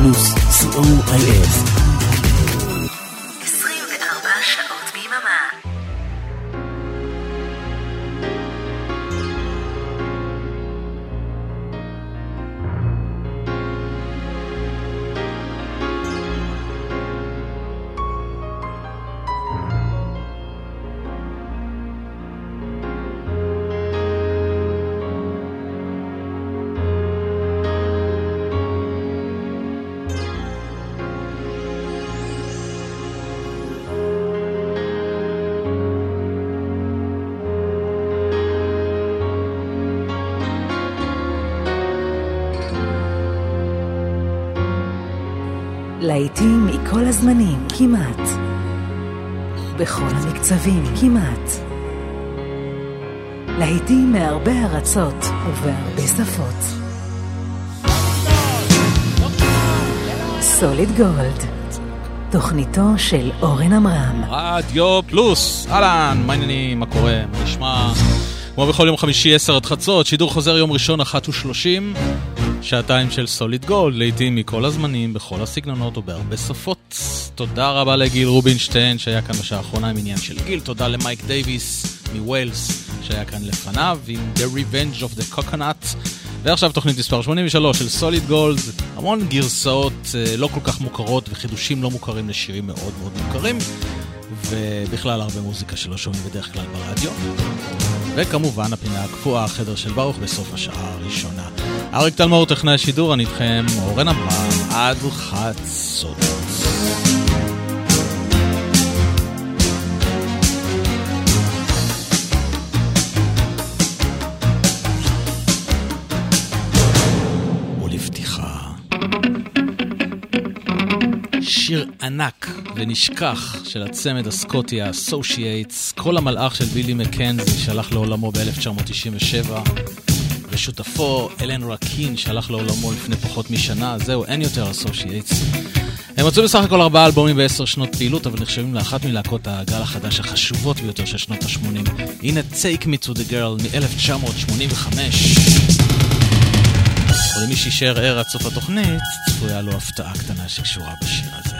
פלוס, co.il להיטים מכל הזמנים, כמעט. בכל המקצבים, כמעט. להיטים מהרבה ארצות ובהרבה שפות. סוליד גולד, תוכניתו של אורן עמרם. רדיו פלוס, אהלן, מה העניינים, מה קורה, מה נשמע? כמו בכל יום חמישי, 10 עד חצות, שידור חוזר יום ראשון, 1 ו-30. שעתיים של סוליד גולד, לעיתים מכל הזמנים, בכל הסגנונות ובהרבה שפות. תודה רבה לגיל רובינשטיין שהיה כאן בשעה האחרונה עם עניין של גיל, תודה למייק דייוויס מווילס שהיה כאן לפניו עם The Revenge of the Coconut. ועכשיו תוכנית מספר 83 של סוליד גולד, המון גרסאות אה, לא כל כך מוכרות וחידושים לא מוכרים לשירים מאוד מאוד מוכרים, ובכלל הרבה מוזיקה שלא שומעים בדרך כלל ברדיו. וכמובן הפינה הקפואה, החדר של ברוך בסוף השעה הראשונה. אריק תלמור, טכנאי השידור, אני איתכם, אורן אברהם, עד חצות. שיר ענק ונשכח של הצמד הסקוטי האסושייטס, כל המלאך של בילי מקנזי שהלך לעולמו ב-1997, ושותפו אלן רקין שהלך לעולמו לפני פחות משנה, זהו, אין יותר אסושייטס. הם מצאו בסך הכל ארבעה אלבומים בעשר שנות פעילות, אבל נחשבים לאחת מלהקות הגל החדש החשובות ביותר של שנות ה-80. הנה Take Me to the Girl מ-1985. ולמי שישאר ער עד סוף התוכנית, צפויה לו הפתעה קטנה שקשורה בשיר הזה.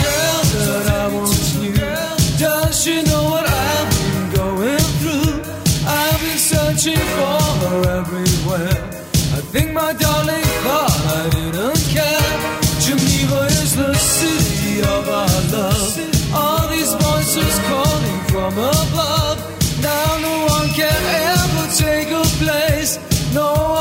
Think my darling car didn't care. Geneva is the city of our love. All these voices calling from above. Now no one can ever take a place. No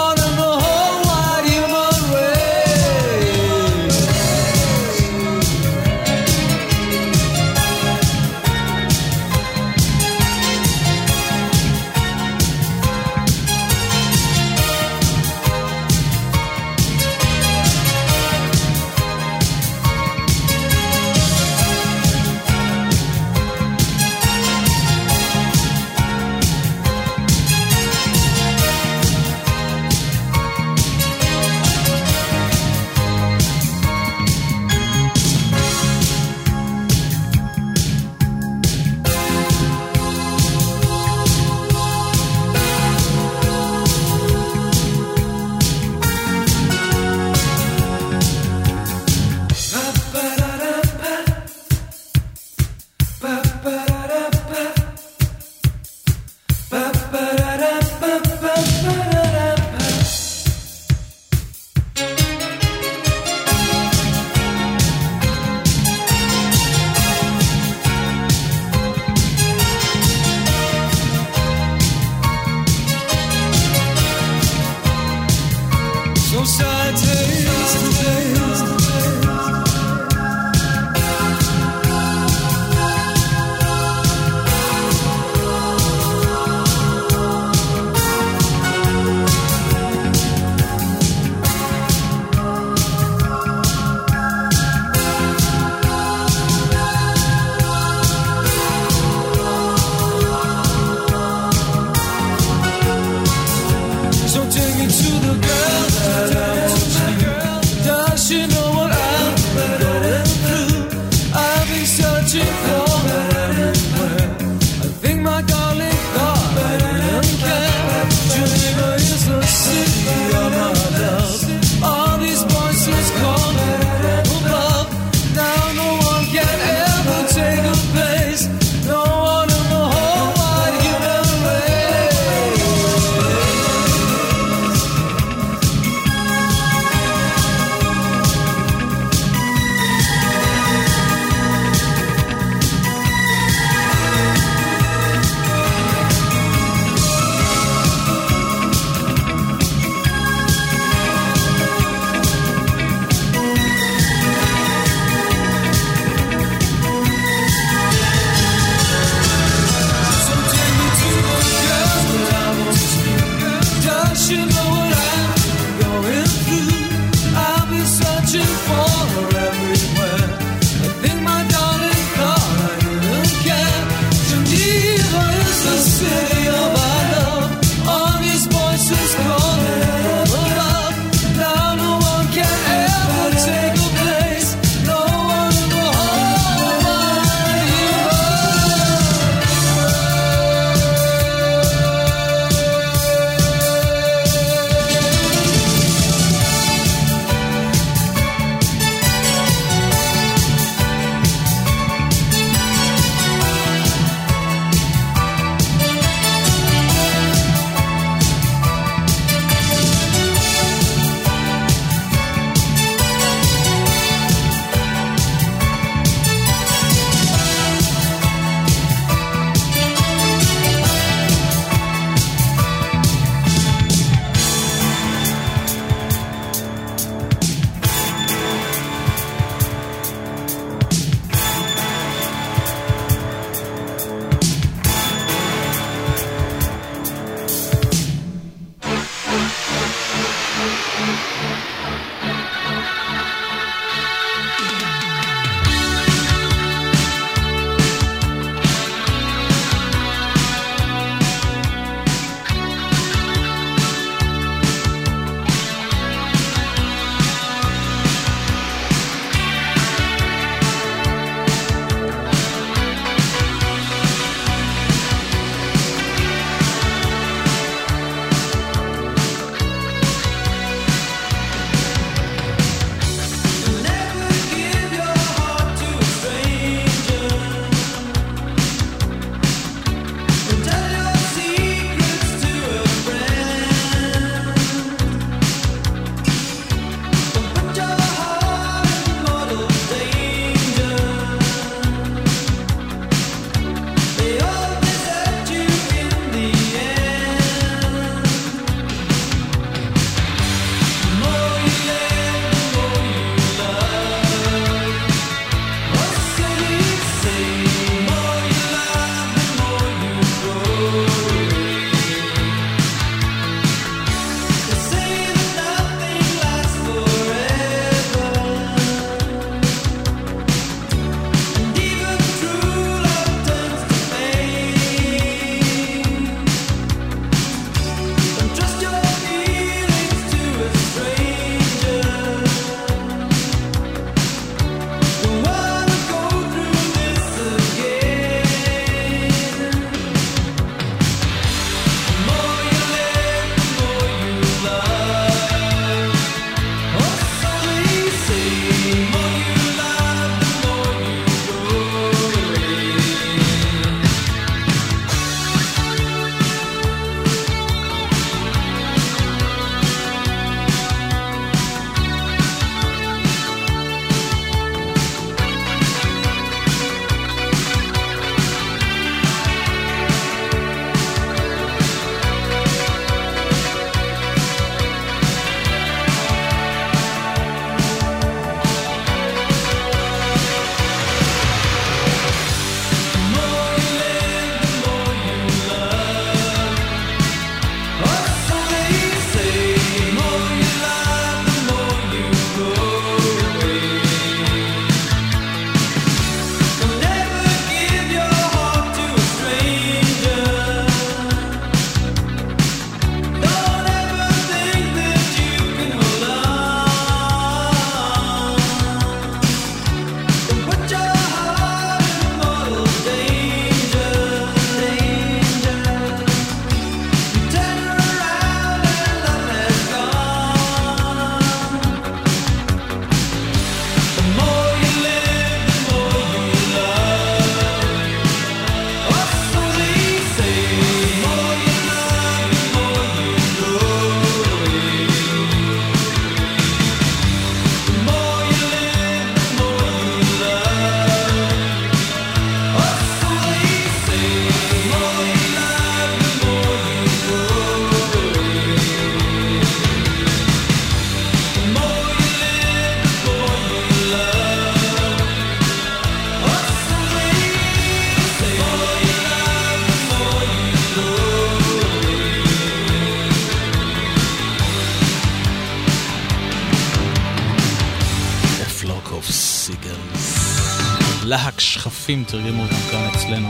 שחפים תרגמו אותם כאן אצלנו.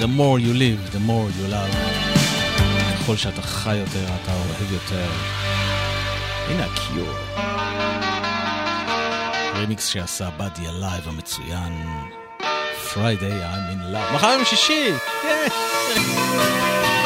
The more you live, the more you love. ככל שאתה חי יותר, אתה אוהב יותר. הנה הקיור. רימיקס שעשה באדי אלייב המצוין. Friday I'm in love. מחר יום שישי! Yeah.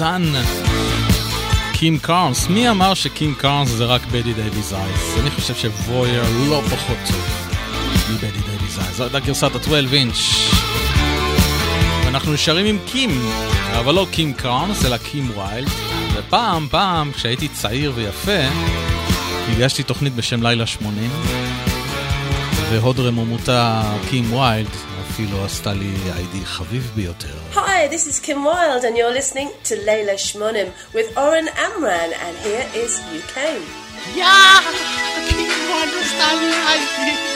מציצן. קים קארנס, מי אמר שקים קארנס זה רק Bette Davis Eyes? אני חושב ש-Voyeur לא פחות טוב מ Bette Davis Eyes, זו הייתה גרסת ה-12 אינץ'. ואנחנו נשארים עם קים, אבל לא קים קארנס, אלא קים ויילד. ופעם, פעם, כשהייתי צעיר ויפה, הגשתי תוכנית בשם לילה 80, והוד רוממותה קים ויילד אפילו עשתה לי איי-די חביב ביותר. Hi, this is Kim Wilde and to Leila Shmonim with Oren Amran, and here is You Came. Yeah, I think you understand me.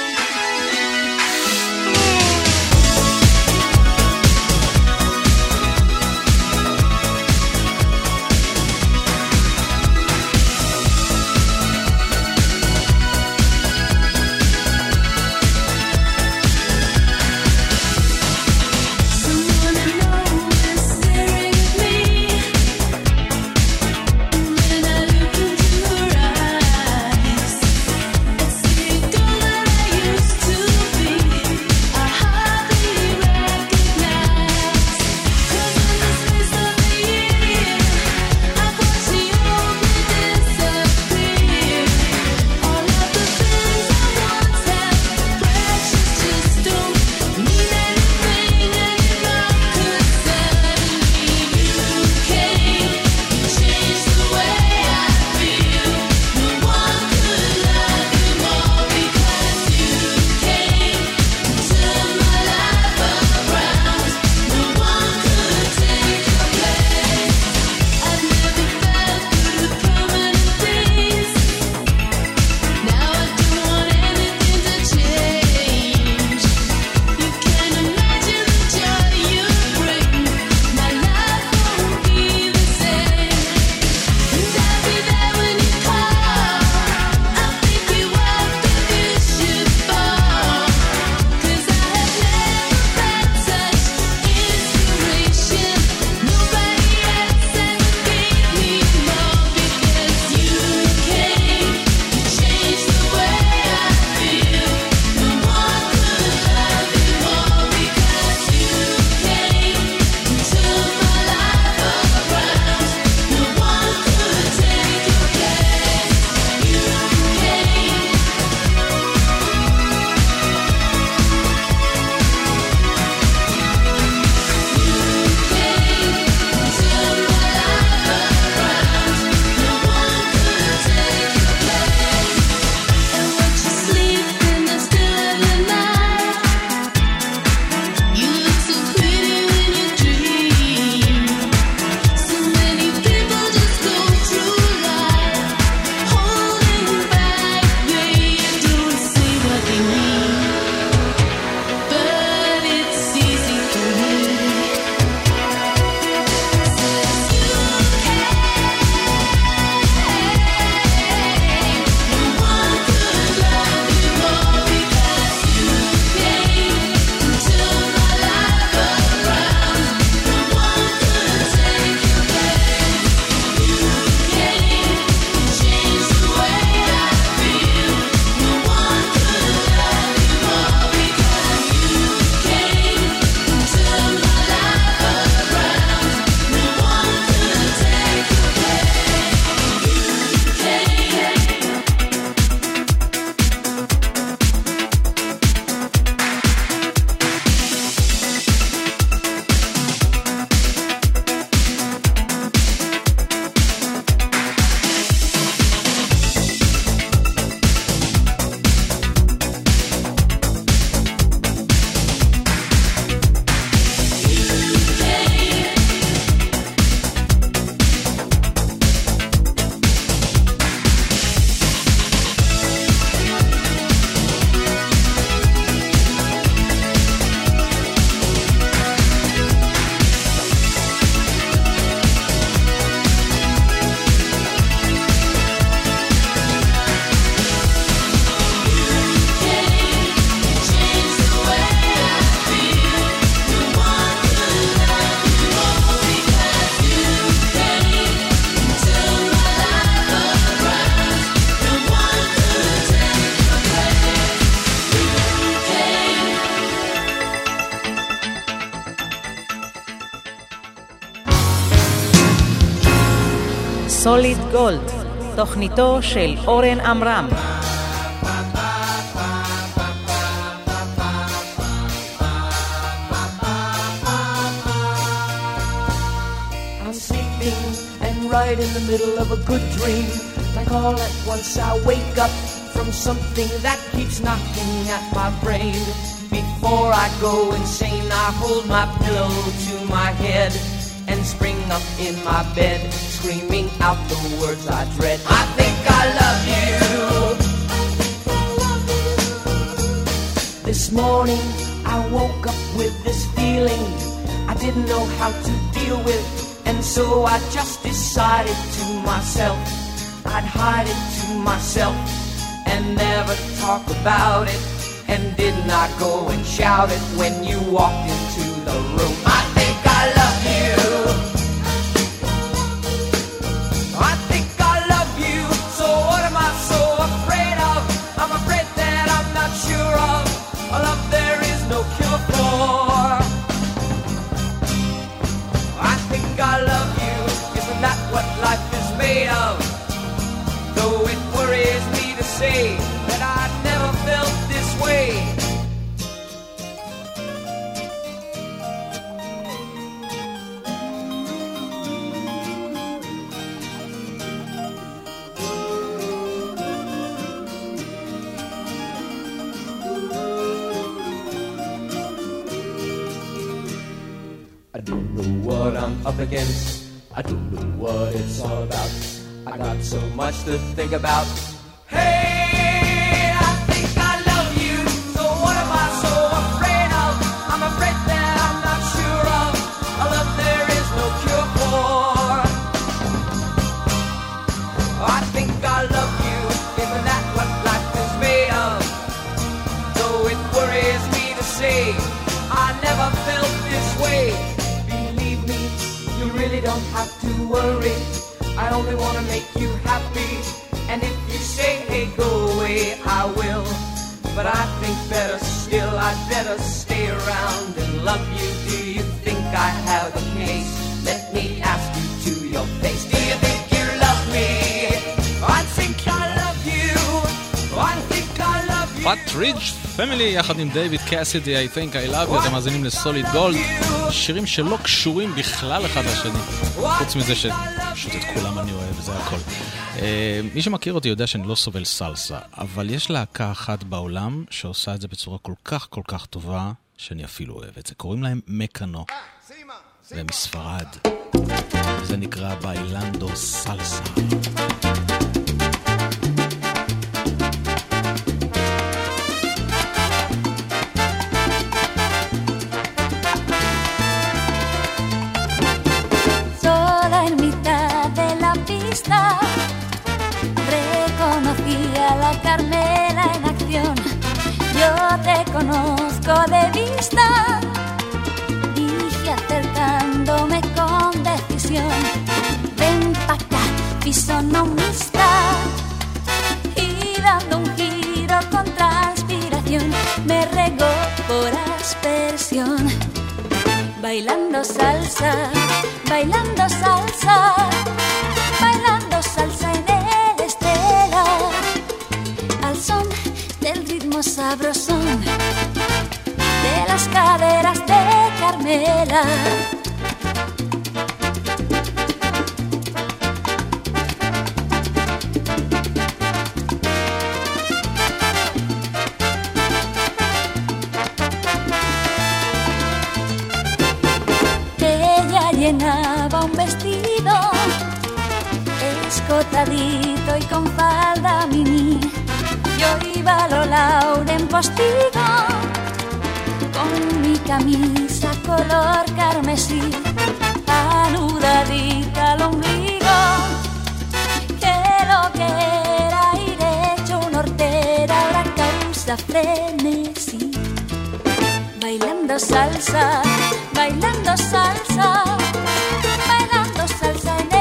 תוכניתו של אורן עמרם. right in the middle of a good dream. Like all at once I wake up from something that keeps knocking at my brain. Before I go insane, I hold my pillow to my head and spring up in my bed, screaming out the words I dread. I think I love you. This morning I woke up with this feeling I didn't know how to deal with, and so I just decided to myself I'd hide it to myself and never talk about it. And did not go and shout it when you walked into the room. To think about. פמילי יחד עם דיוויד קאסידי, I think I love you, אתם מאזינים לסוליד גולד, שירים שלא קשורים בכלל אחד לשני, חוץ מזה שפשוט את כולם אני אוהב, זה הכל. אה, מי שמכיר אותי יודע שאני לא סובל סלסה, אבל יש להקה אחת בעולם שעושה את זה בצורה כל כך כל כך טובה, שאני אפילו אוהב את זה. קוראים להם מקאנו. זה מספרד. זה נקרא ביילנדו סלסה. Carmela en acción. Yo te conozco de vista, dije acercándome con decisión. Ven pa' acá, fisonomista, y dando un giro con transpiración, me regó por aspersión bailando salsa, bailando salsa, sabrosón de las caderas de Carmela. Ella llenaba un vestido escotadito y con con mi camisa color carmesí, anudadita al ombligo. Que lo que era ir hecho un hortera ahora causa frenesí bailando salsa, bailando salsa, bailando salsa en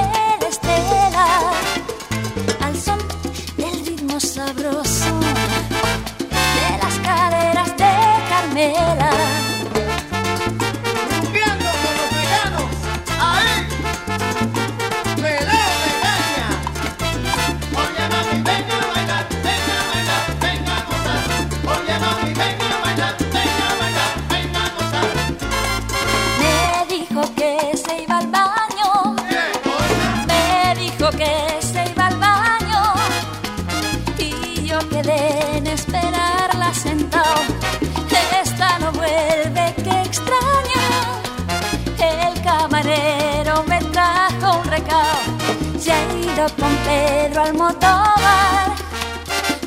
Pedro Almodóvar,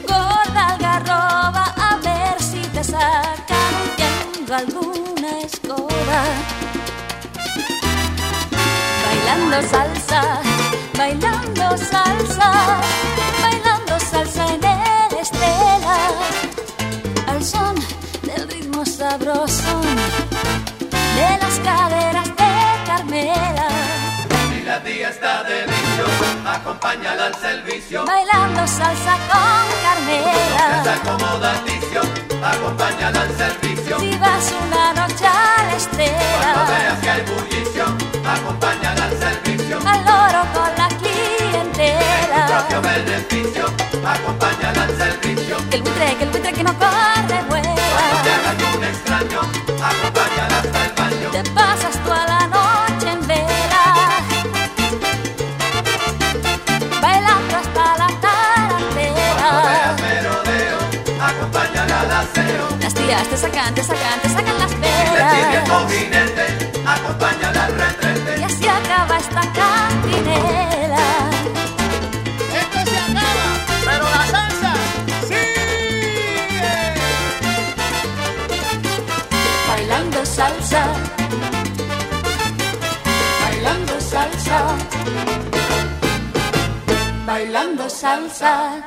gorda algarroba, a ver si te sacan huyendo alguna escoba. Bailando salsa, bailando salsa, bailando salsa en el estela, al son del ritmo sabroso de las caderas Está de vicio, acompáñala al servicio. Bailando salsa con Carmela. Se acomoda el vicio, acompáñala al servicio. Si vas una noche a la Cuando estrella, veas que hay bullicio, acompáñala al servicio. al loro con la Tu clientela. propio beneficio, acompáñala al servicio. Que el buitre, que el buitre que no corre te sacan, te sacan, te sacan las velas. molinete, acompáñala al retrete. Y así acaba esta cantinela. Esto se acaba, pero la salsa sigue. Bailando salsa. Bailando salsa. Bailando salsa.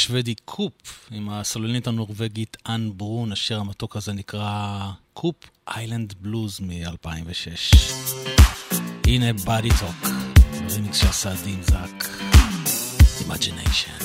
השוודי קופ עם הסולנית הנורבגית אנ ברון, השיר המתוק הזה נקרא Koop Island Blues מ-2006. הנה Body Talk, רימיקס שעשה דין זאק, אימג'יניישן.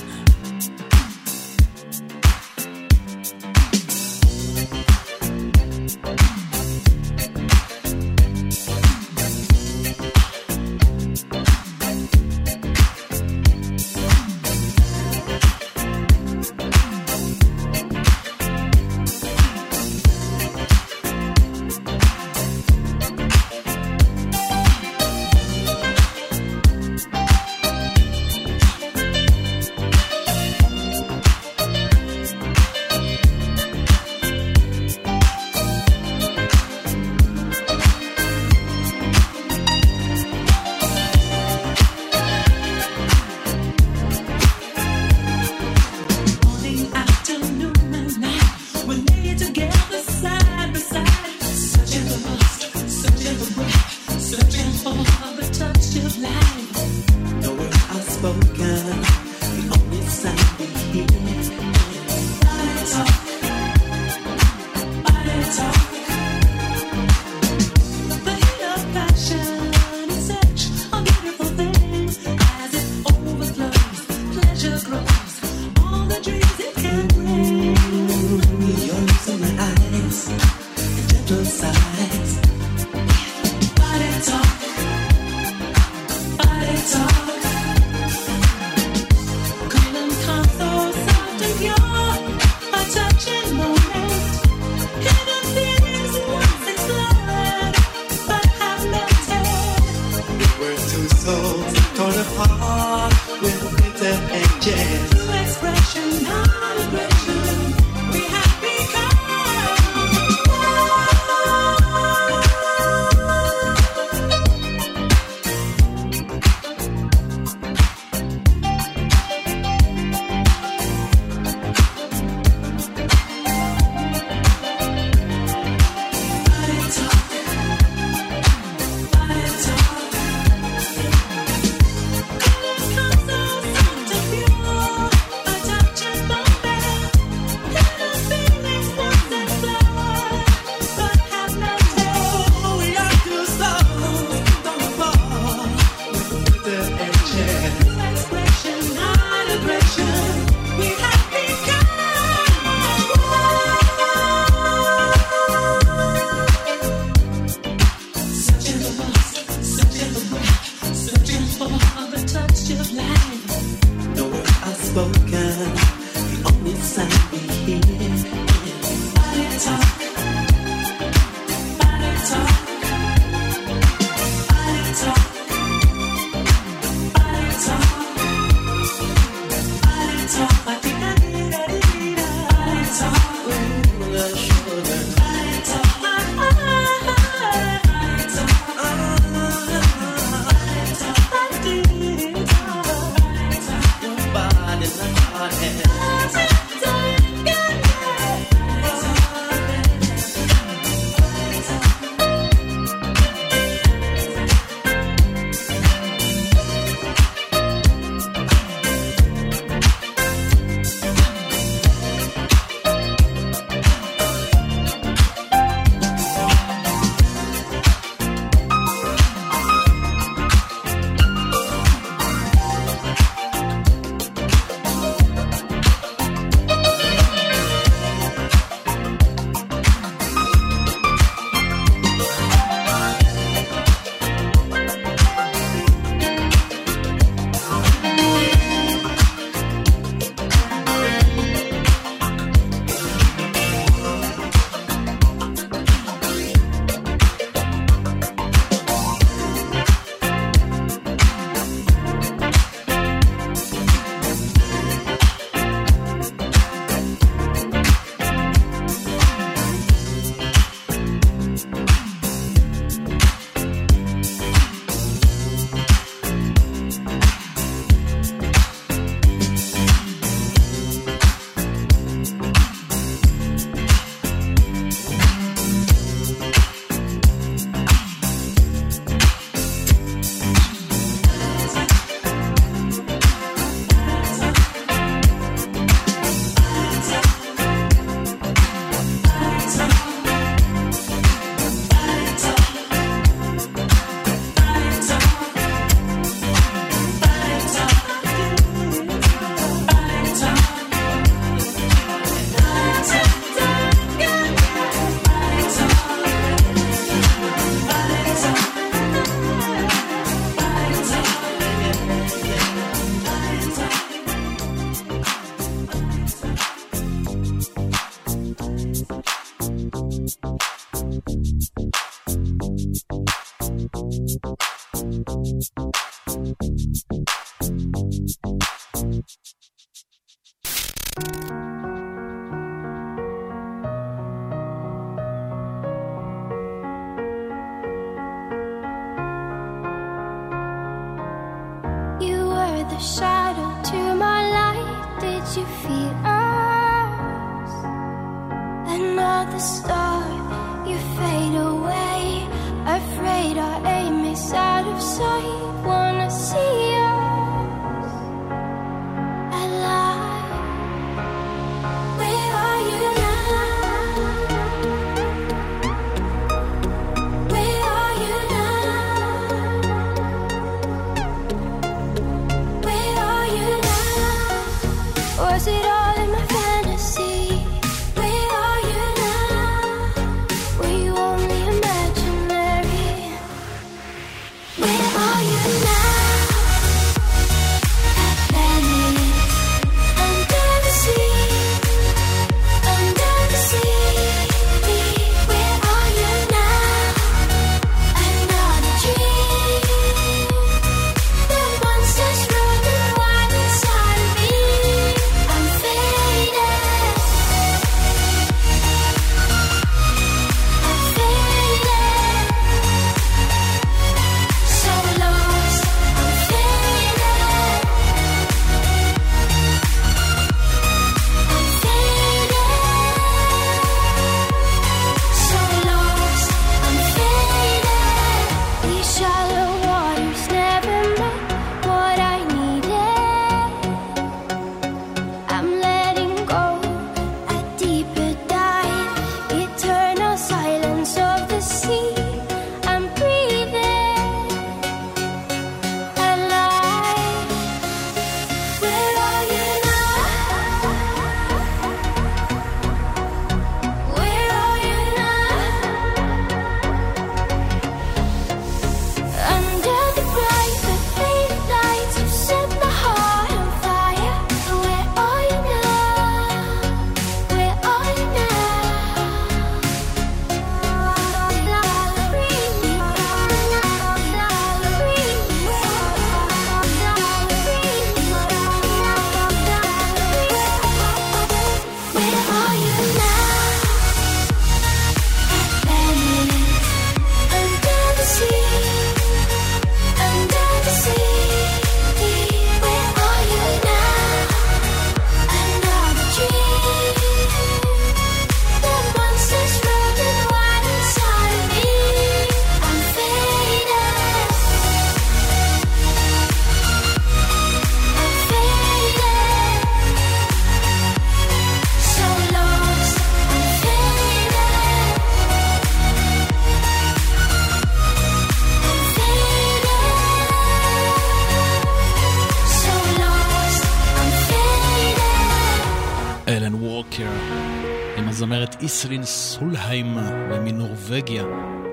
סולהיים ומנורווגיה.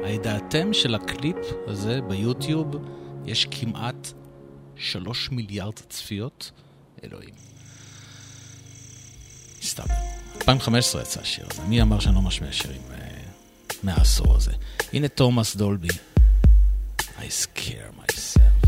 הידעתם שלקליפ הזה ביוטיוב יש כמעט שלוש מיליארד צפיות? אלוהים. סתם. 2015 יצא השיר הזה, מי אמר שאני לא משמיע שירים אה, מהעשור הזה? הנה תומאס דולבי, I scare myself.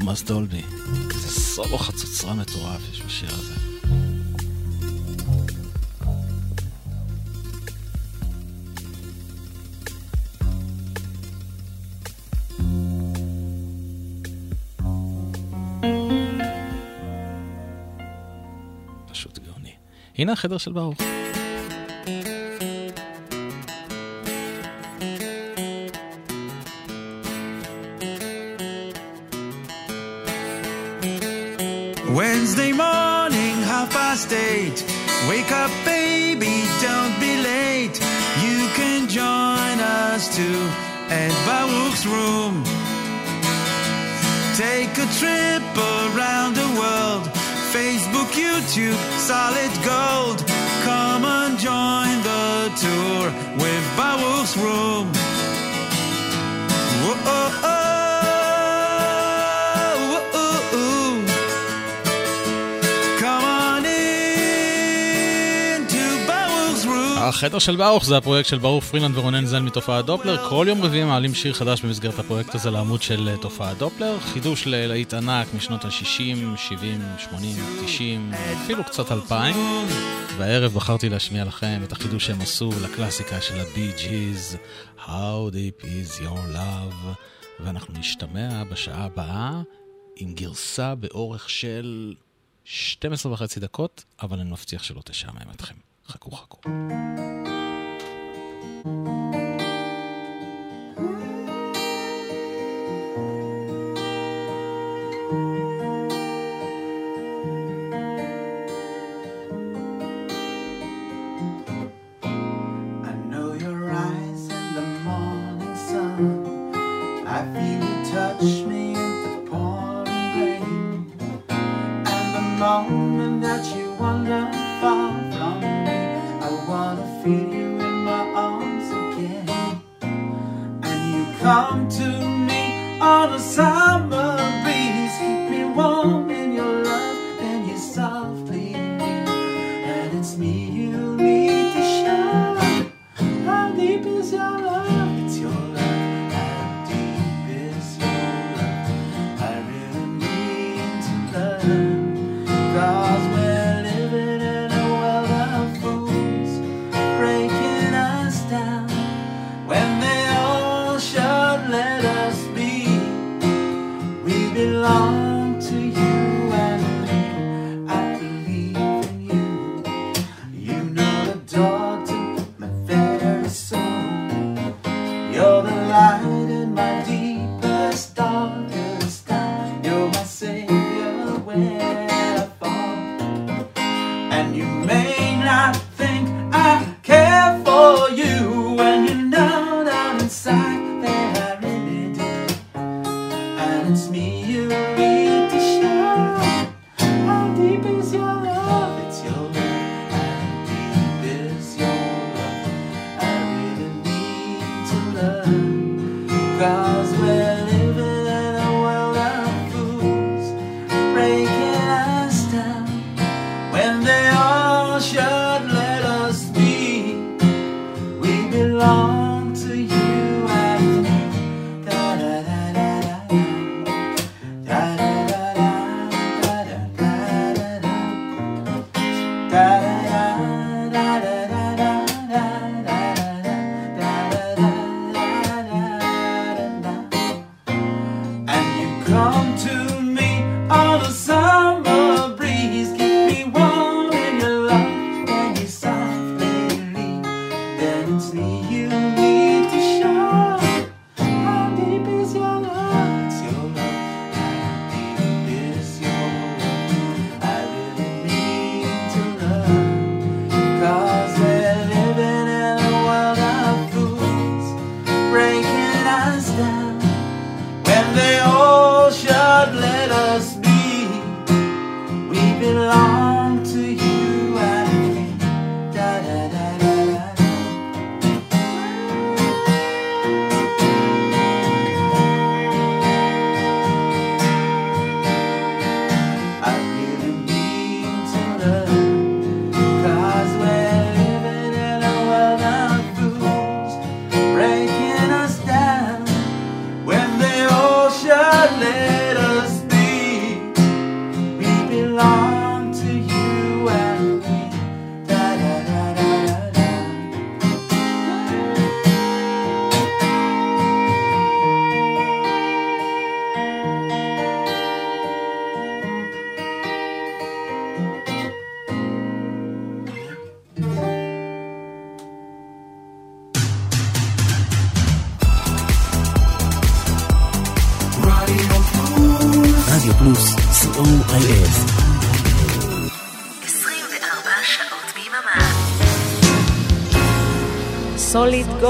תומאס דולבי. איזה סולו חצוצרה מטורף יש בשיר הזה. פשוט גאוני. הנה החדר של ברוך. solid gold. החדר של ברוך זה הפרויקט של ברוך פרילנד ורונן זן מתופעת דופלר. כל יום רביעי מעלים שיר חדש במסגרת הפרויקט הזה לעמוד של אה, תופעת דופלר. חידוש ללהיט ענק משנות ה-60, 70, 80, 90, אפילו קצת 2000. והערב בחרתי להשמיע לכם את החידוש שהם עשו לקלאסיקה של הבי ג'יז, How Deep is Your Love. ואנחנו נשתמע בשעה הבאה עם גרסה באורך של 12 וחצי דקות, אבל אני מבטיח שלא תשעמם אתכם. хаку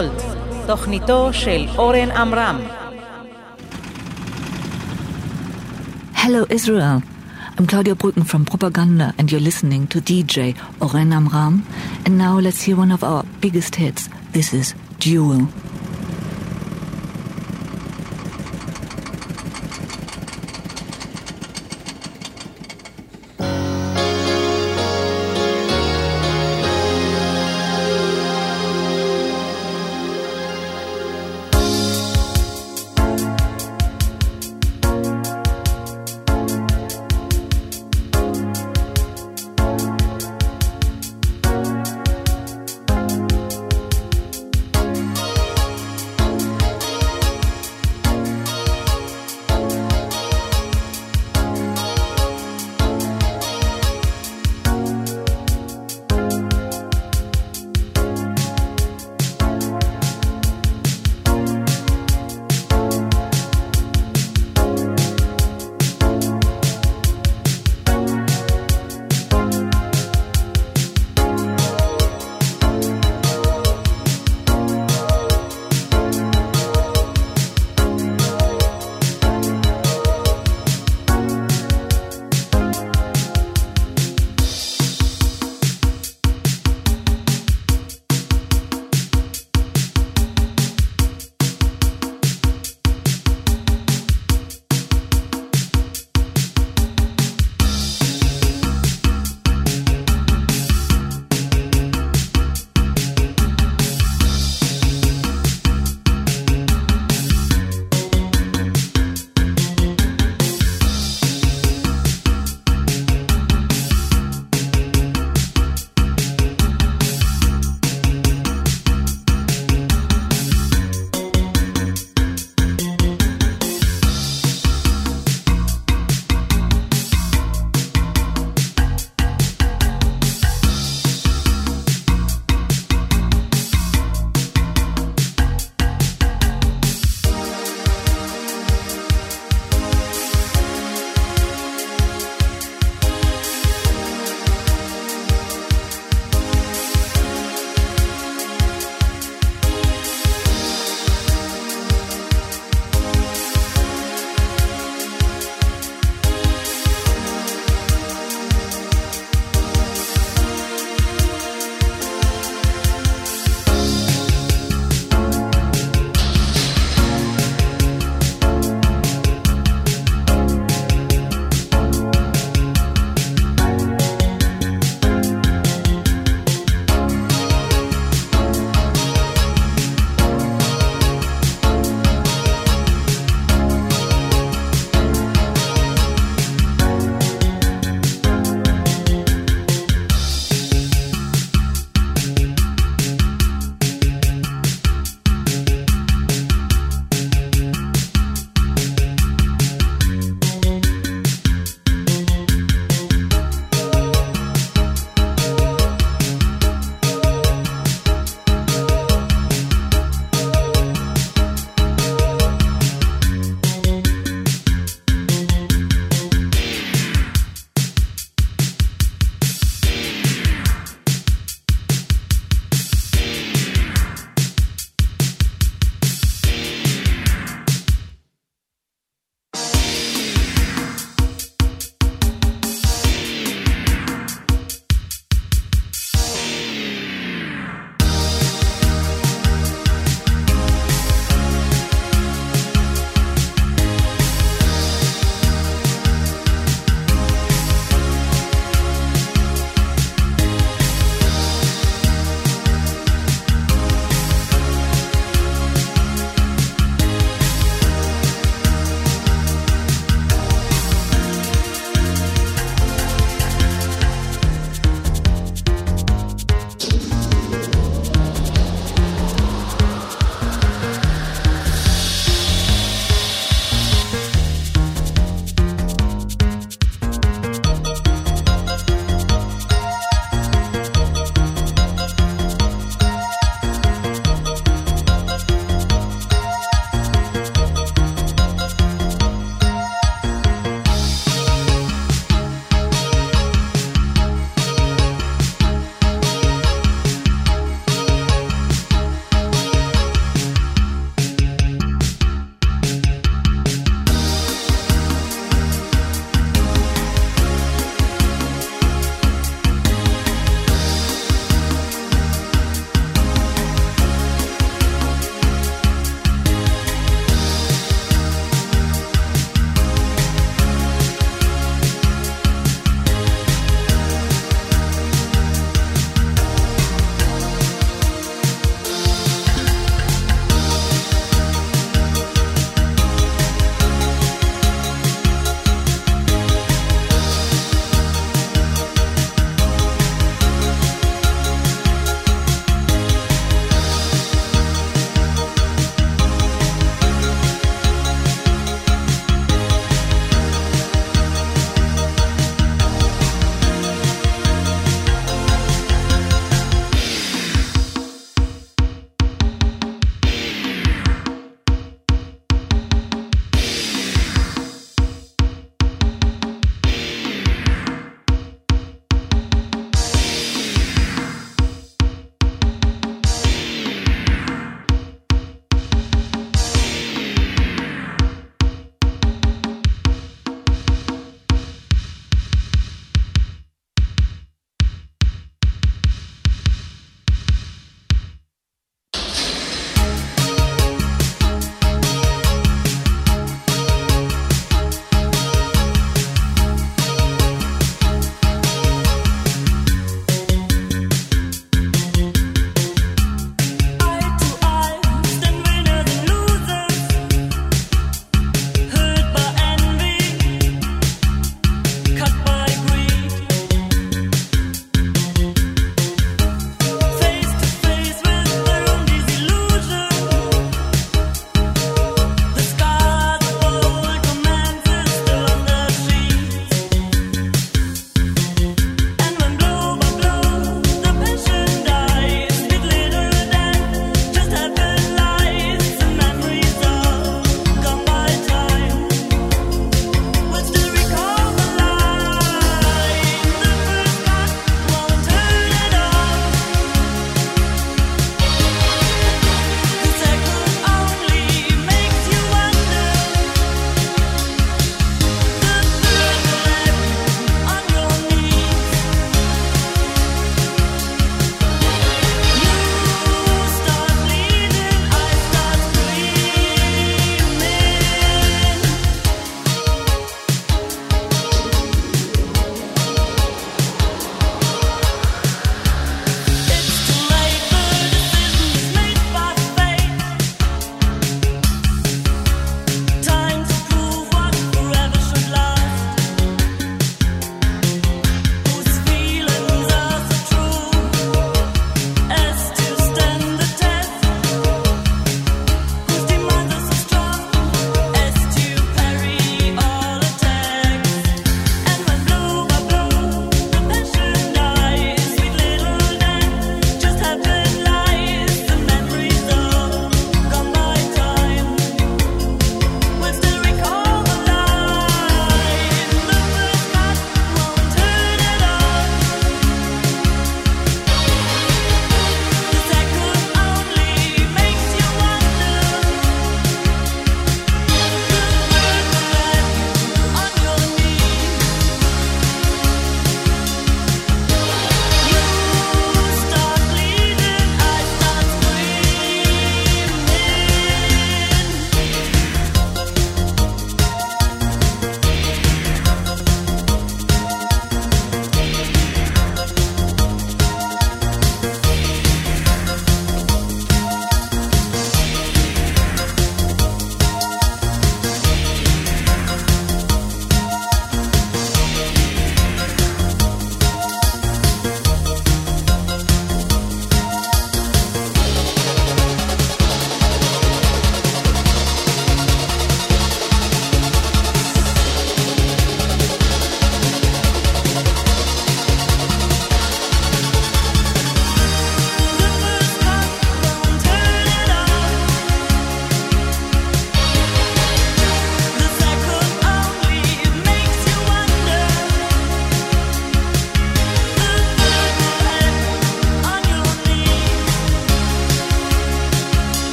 גולד, תוכניתו של אורן עמרם. Hello Israel, I'm Claudia Brücken from Propaganda and you're listening to DJ Oren Amram. And now let's hear one of our biggest hits. This is Duel.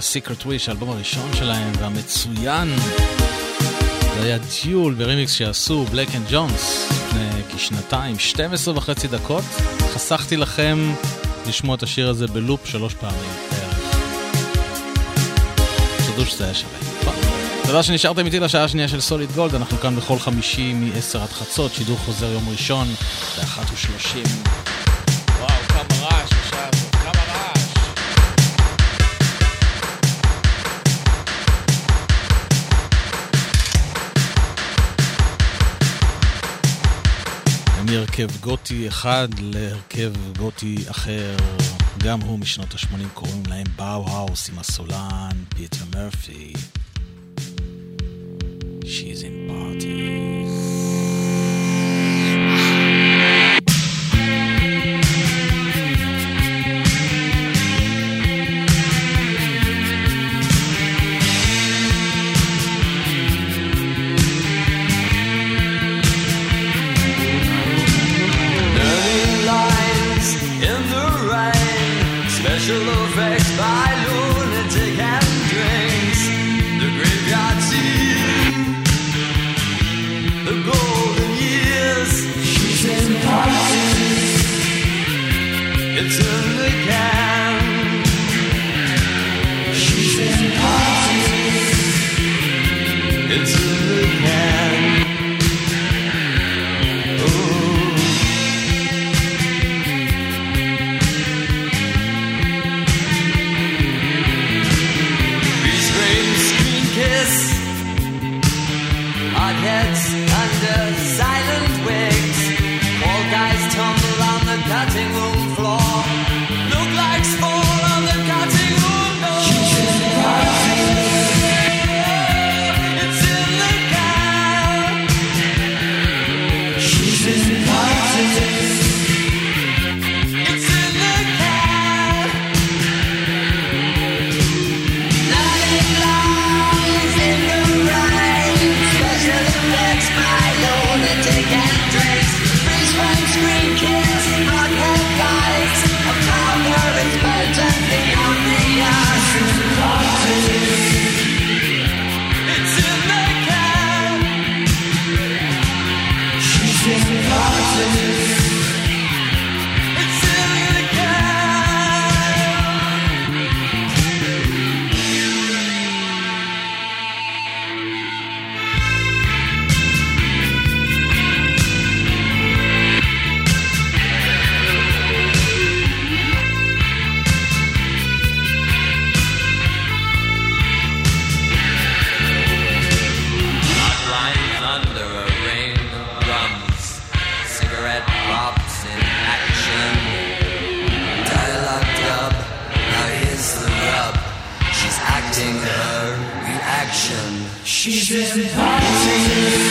ה-Secret Wish, האלבום הראשון שלהם והמצוין. זה היה Duel ברימיקס שעשו בלנק אנד ג'ונס לפני כשנתיים, 12 וחצי דקות. חסכתי לכם לשמוע את השיר הזה בלופ שלוש פעמים תודו שזה היה שווה. תודה שנשארתם איתי לשעה השנייה של סוליד גולד, אנחנו כאן בכל חמישי מ-10 עד חצות, שידור חוזר יום ראשון ב-13:30. מהרכב גותי אחד להרכב גותי אחר, גם הוא משנות ה-80, קוראים להם באוהאוס עם הסולן פיטר מרפי. She's been partying.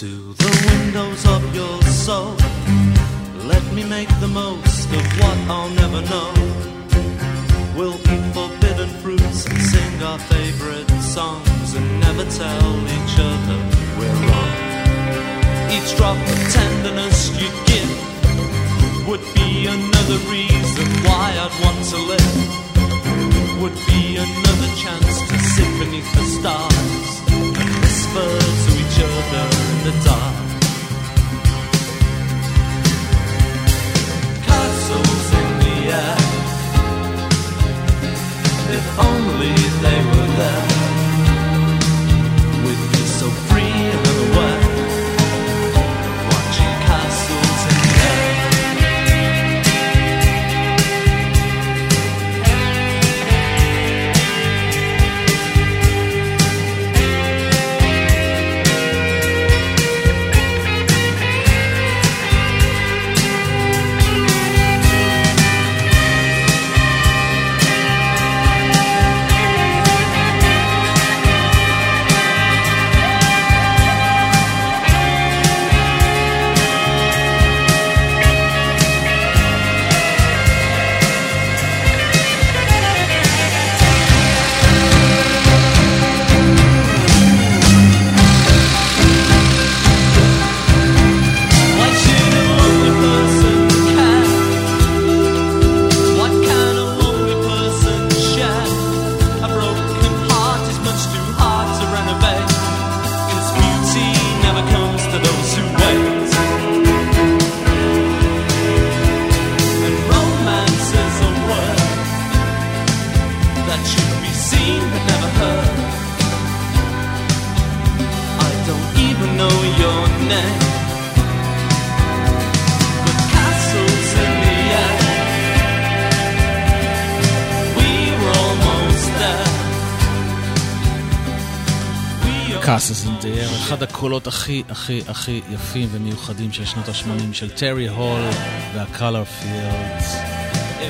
to אחד הקולות הכי הכי הכי יפים ומיוחדים של שנות ה-80 של טרי הול והקלר פילדס.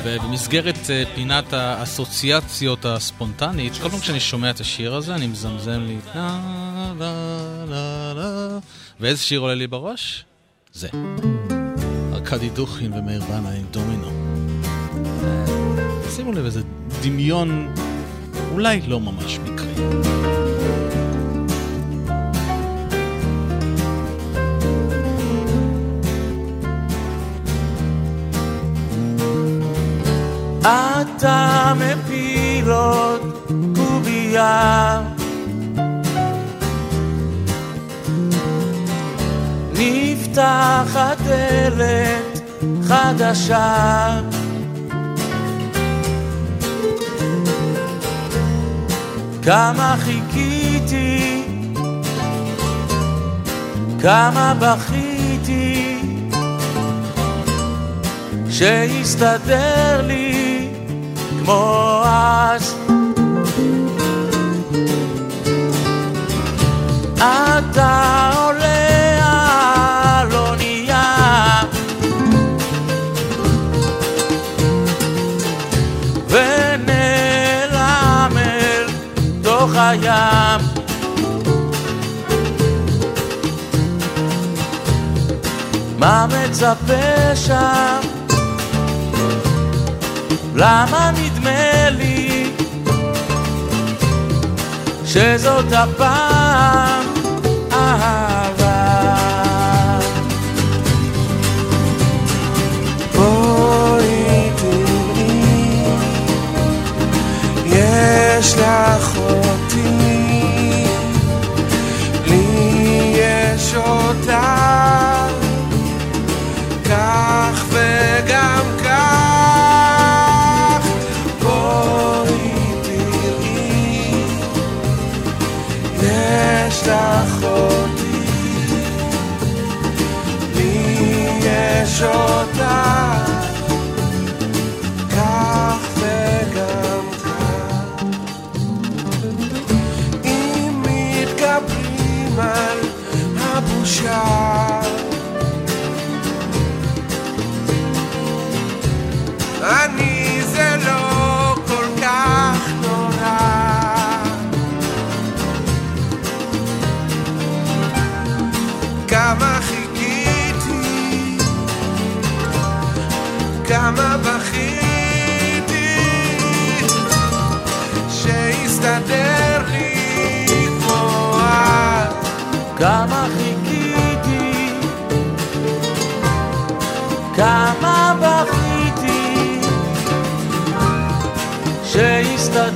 ובמסגרת אה, פינת האסוציאציות הספונטנית, כל פעם כשאני שומע את השיר הזה, אני מזמזם לי ואיזה שיר עולה לי בראש? זה. ארכדי דוכין ומאיר בנה עם דומינו. שימו לב איזה דמיון אולי לא ממש מקרי. אתה מפיל עוד קובייה. נפתח הדלת חדשה. כמה חיכיתי, כמה בכיתי, שיסתדר לי כמו אז. אתה עולה לא על אונייה ונעלם אל תוך הים מה מצפה שם? למה אני נדמה לי שזאת הפעם אהבה. בואי תראי, יש לך עוד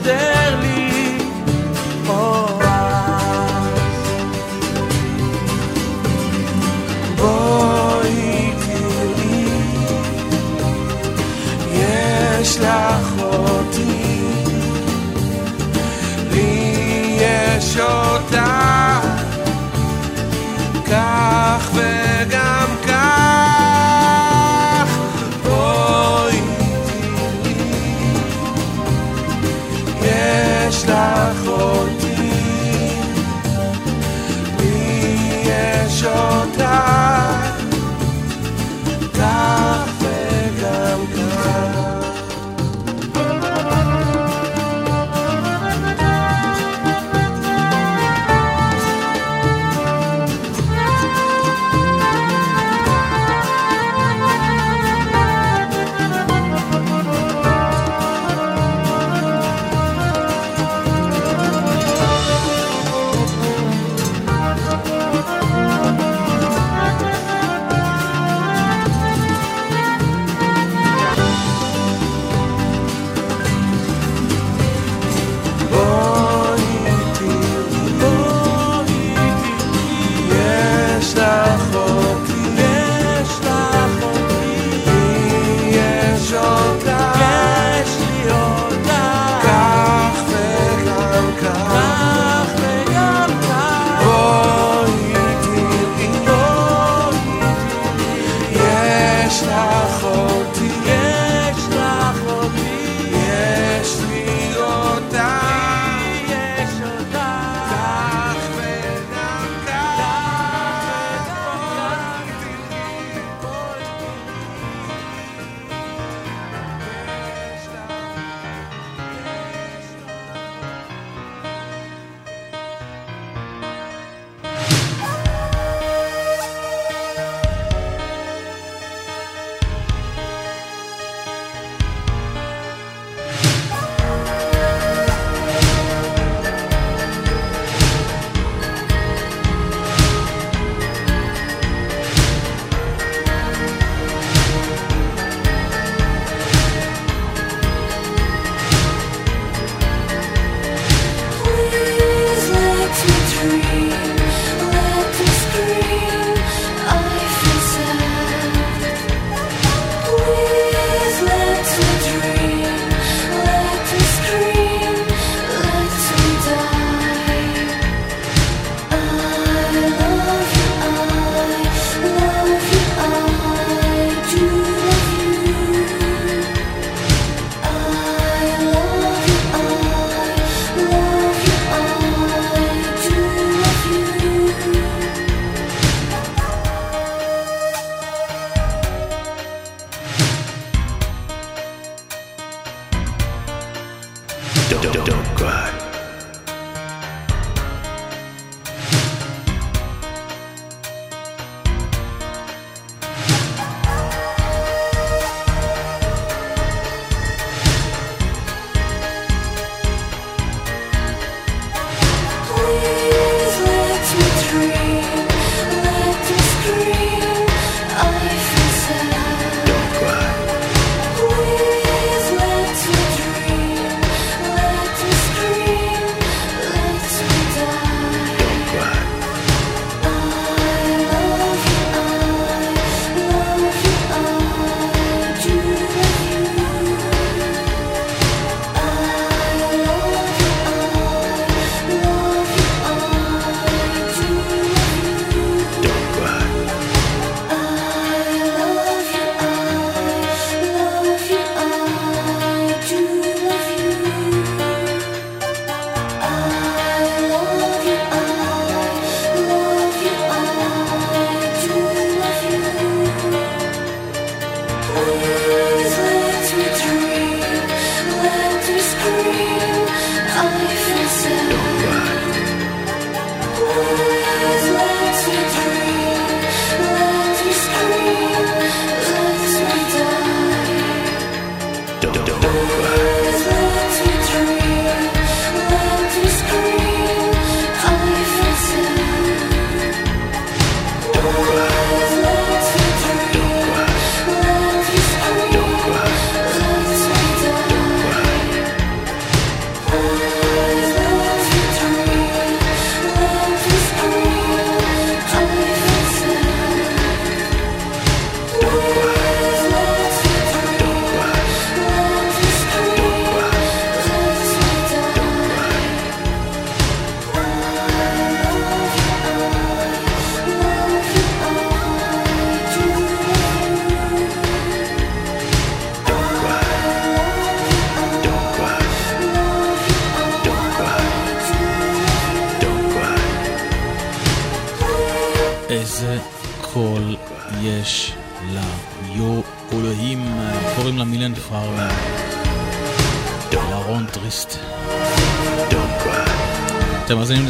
day.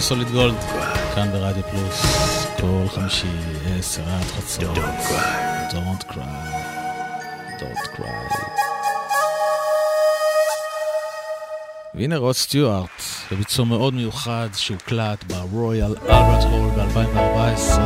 לסוליד גולד, כאן ברדיו פלוס, כל חמישי, עשר עד חצות. Don't cry. Don't cry. והנה רוד סטיוארט, בביצוע מאוד מיוחד שהוקלט ברויאל אלברט הול ב-2014.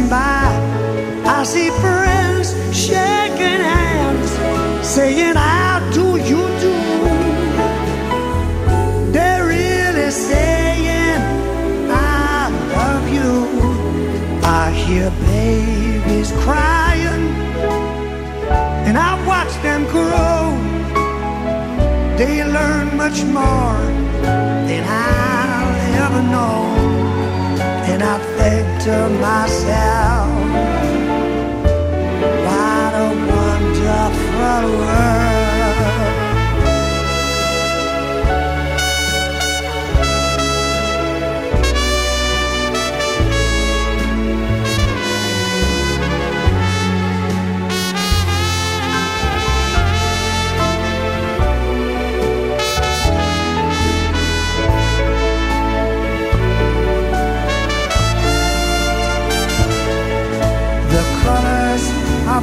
Passing by. I see friends shaking hands, saying, How do you do? They're really saying, I love you. I hear babies crying, and I watch them grow. They learn much more than I'll ever know. To myself, what a wonderful world.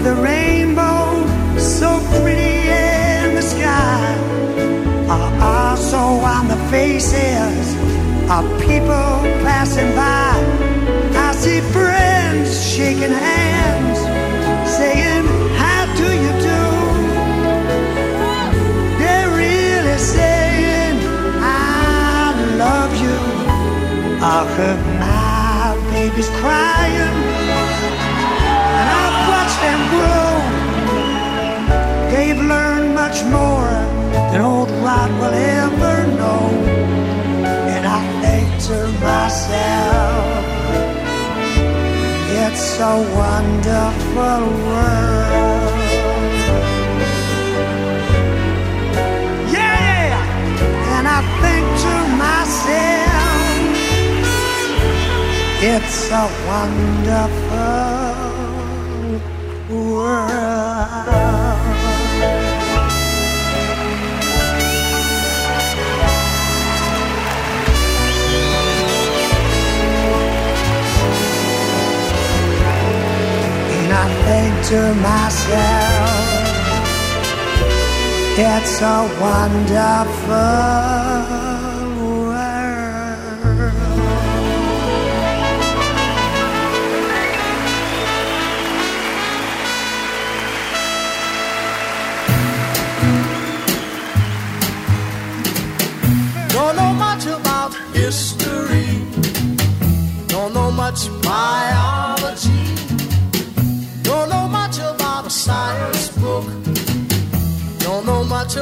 The rainbow, so pretty in the sky, are also on the faces of people passing by. I see friends shaking hands, saying, How do you do? They're really saying, I love you. I heard my babies crying much more than old Rod will ever know. And I think to myself, it's a wonderful world. Yeah. And I think to myself, it's a wonderful Think to myself, it's a wonderful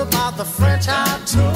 about the French I took.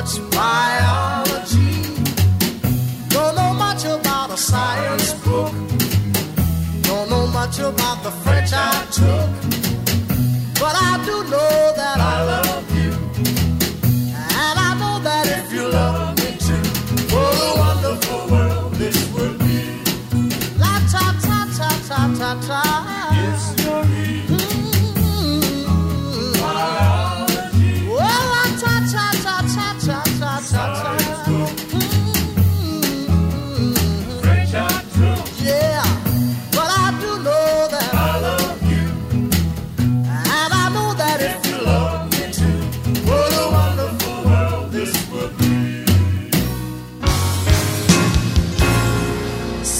what's my I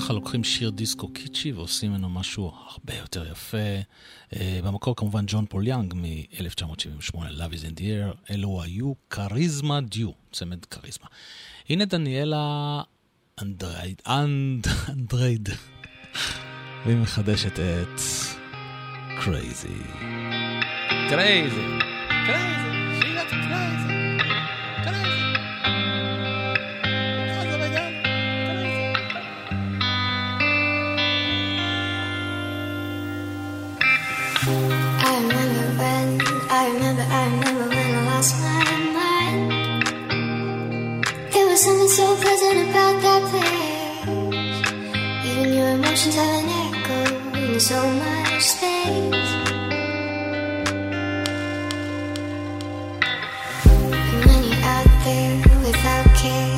ככה לוקחים שיר דיסקו קיצ'י ועושים ממנו משהו הרבה יותר יפה. אה, במקור כמובן ג'ון פול יאנג מ-1978, Love is in the air, אלו היו כריזמה דיו, צמד כריזמה. הנה דניאלה אנדרייד, אנד, אנדרייד, והיא מחדשת את קרייזי. קרייזי, קרייזי. I remember when I lost my mind. There was something so pleasant about that place. Even your emotions have an echo in so much space. And when you're out there without care.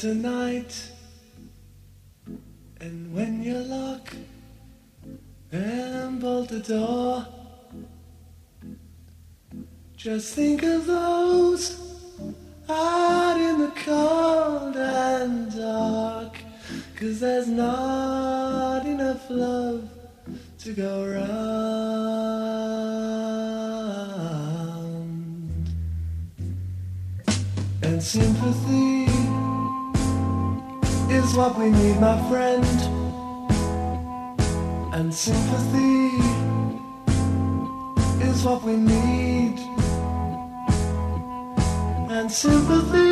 Tonight, and when you lock and bolt the door, just think of those is what we need, my friend. And sympathy is what we need. And sympathy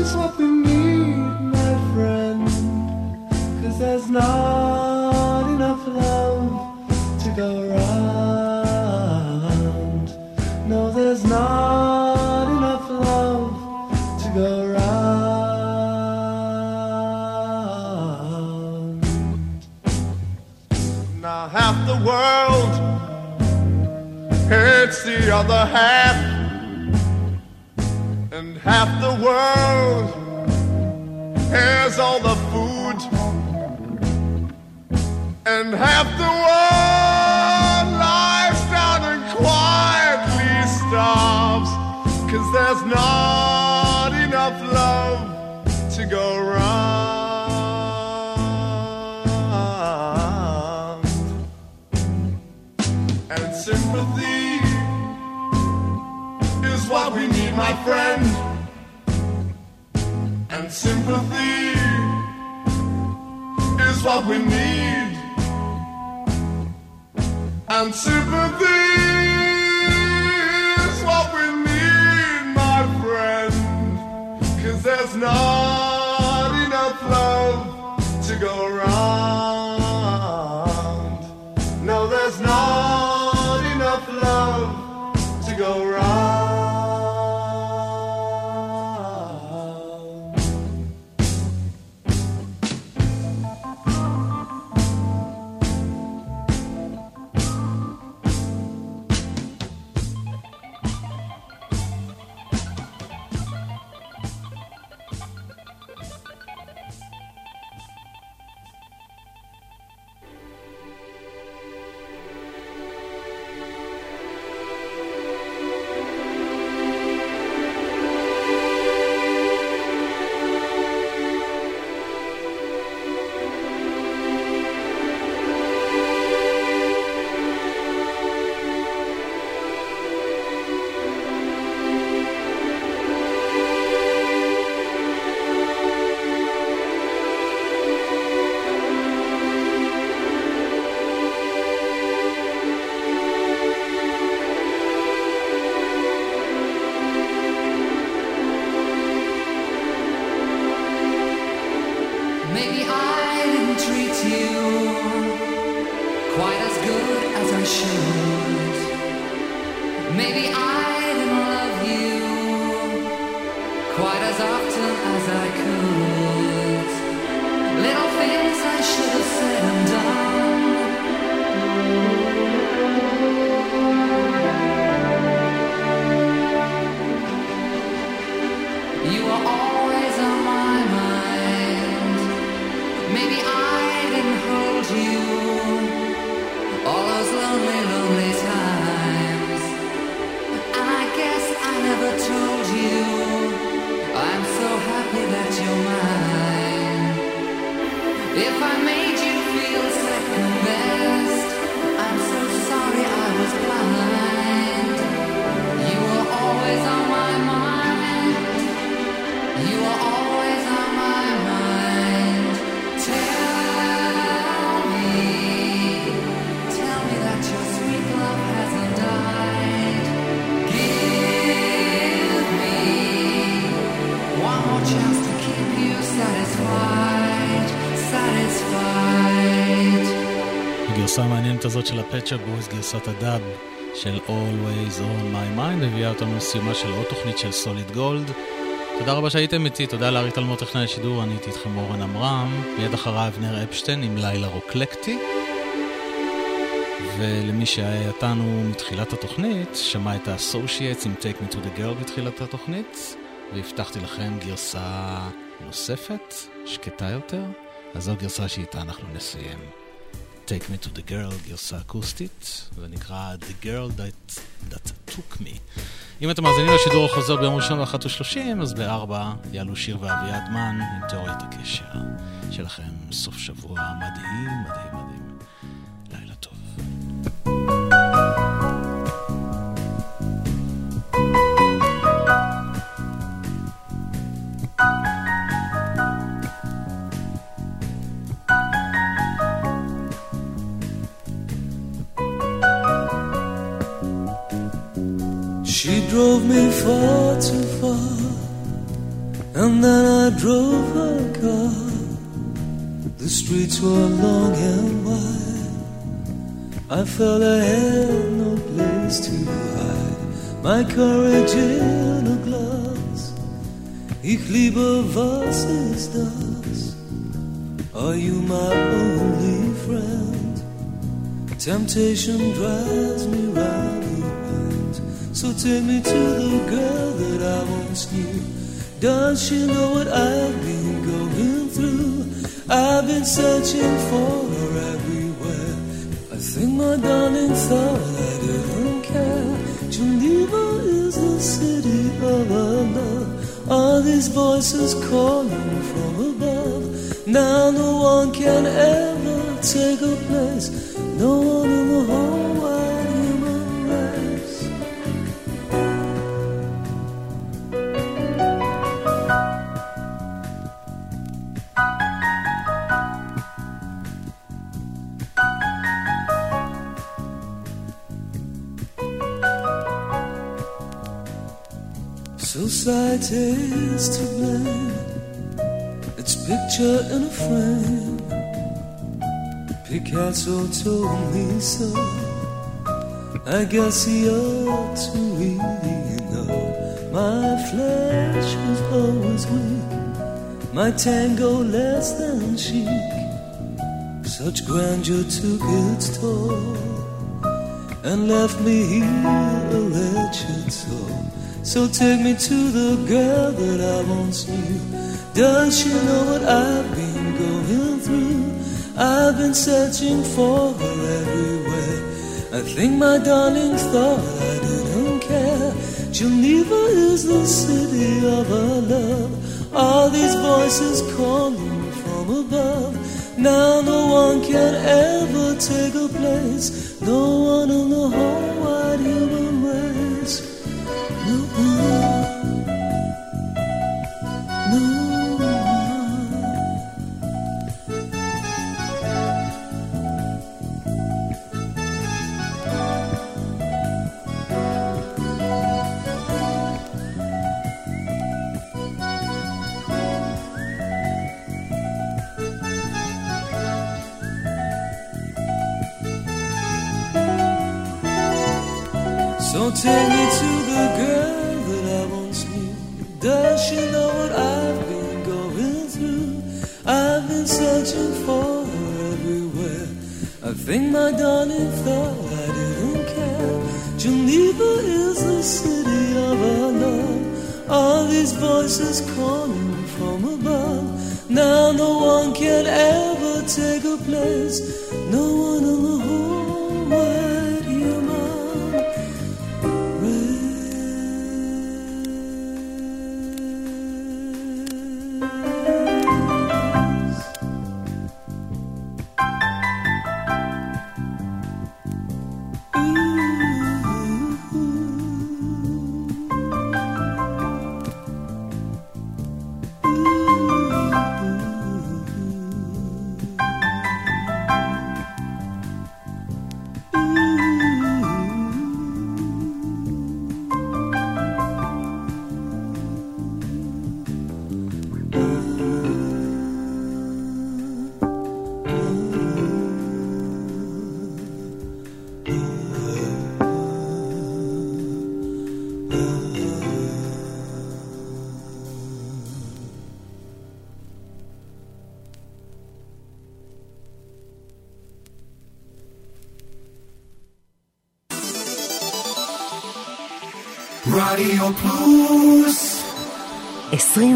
is what we need, my friend. Cause there's not the other half, and half the world has all the food, and half the world lies down and quietly starves, cause there's not enough love to go round. And sympathy what we need, my friend. And sympathy is what we need. And sympathy is what we need, my friend. Cause there's not הזאת של הפצ'ה בויז, גרסת הדאב של Always on my mind, הביאה אותנו לסיומה של עוד תוכנית של סוליד גולד. תודה רבה שהייתם איתי, תודה לארי תלמוד טכנאי השידור, אני הייתי איתכם אורן עמרם, מיד אחריו אבנר אפשטיין עם לילה רוקלקטי. ולמי שהיה איתנו מתחילת התוכנית, שמע את ה-Associates עם Take Me to the Girl בתחילת התוכנית, והבטחתי לכם גרסה נוספת, שקטה יותר, אז זו גרסה שאיתה אנחנו נסיים. Take Me to the Girl, גרסה אקוסטית, זה נקרא The Girl That, that Took Me. אם אתם מאזינים לשידור החוזר ביום ראשון ב-13:30, אז ב-4 יעלו שיר ואביעד מן עם תיאוריית הקשר. שלכם סוף שבוע מדהים, מדהים, were long and wide. I felt I had no place to hide. My courage in a glass. Ich liebe, was ist das? Are you my only friend? Temptation drives me round bend. So take me to the girl that I once knew. Does she know what I've been? I've been searching for her everywhere. I think my darling thought I didn't care. Geneva is the city of our love. Are these voices calling from above? Now no one can ever take a place. No one in the whole Society's to blame. Its picture in a frame. Picasso told me so. I guess he ought to really know. My flesh was always weak. My tango less than chic. Such grandeur took its toll and left me here a wretched soul. So take me to the girl that I once knew. Does she know what I've been going through? I've been searching for her everywhere. I think my darling thought I didn't care. Geneva is the city of our love. All these voices calling from above. Now no one can ever take a place. No one in the whole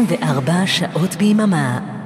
24 שעות ביממה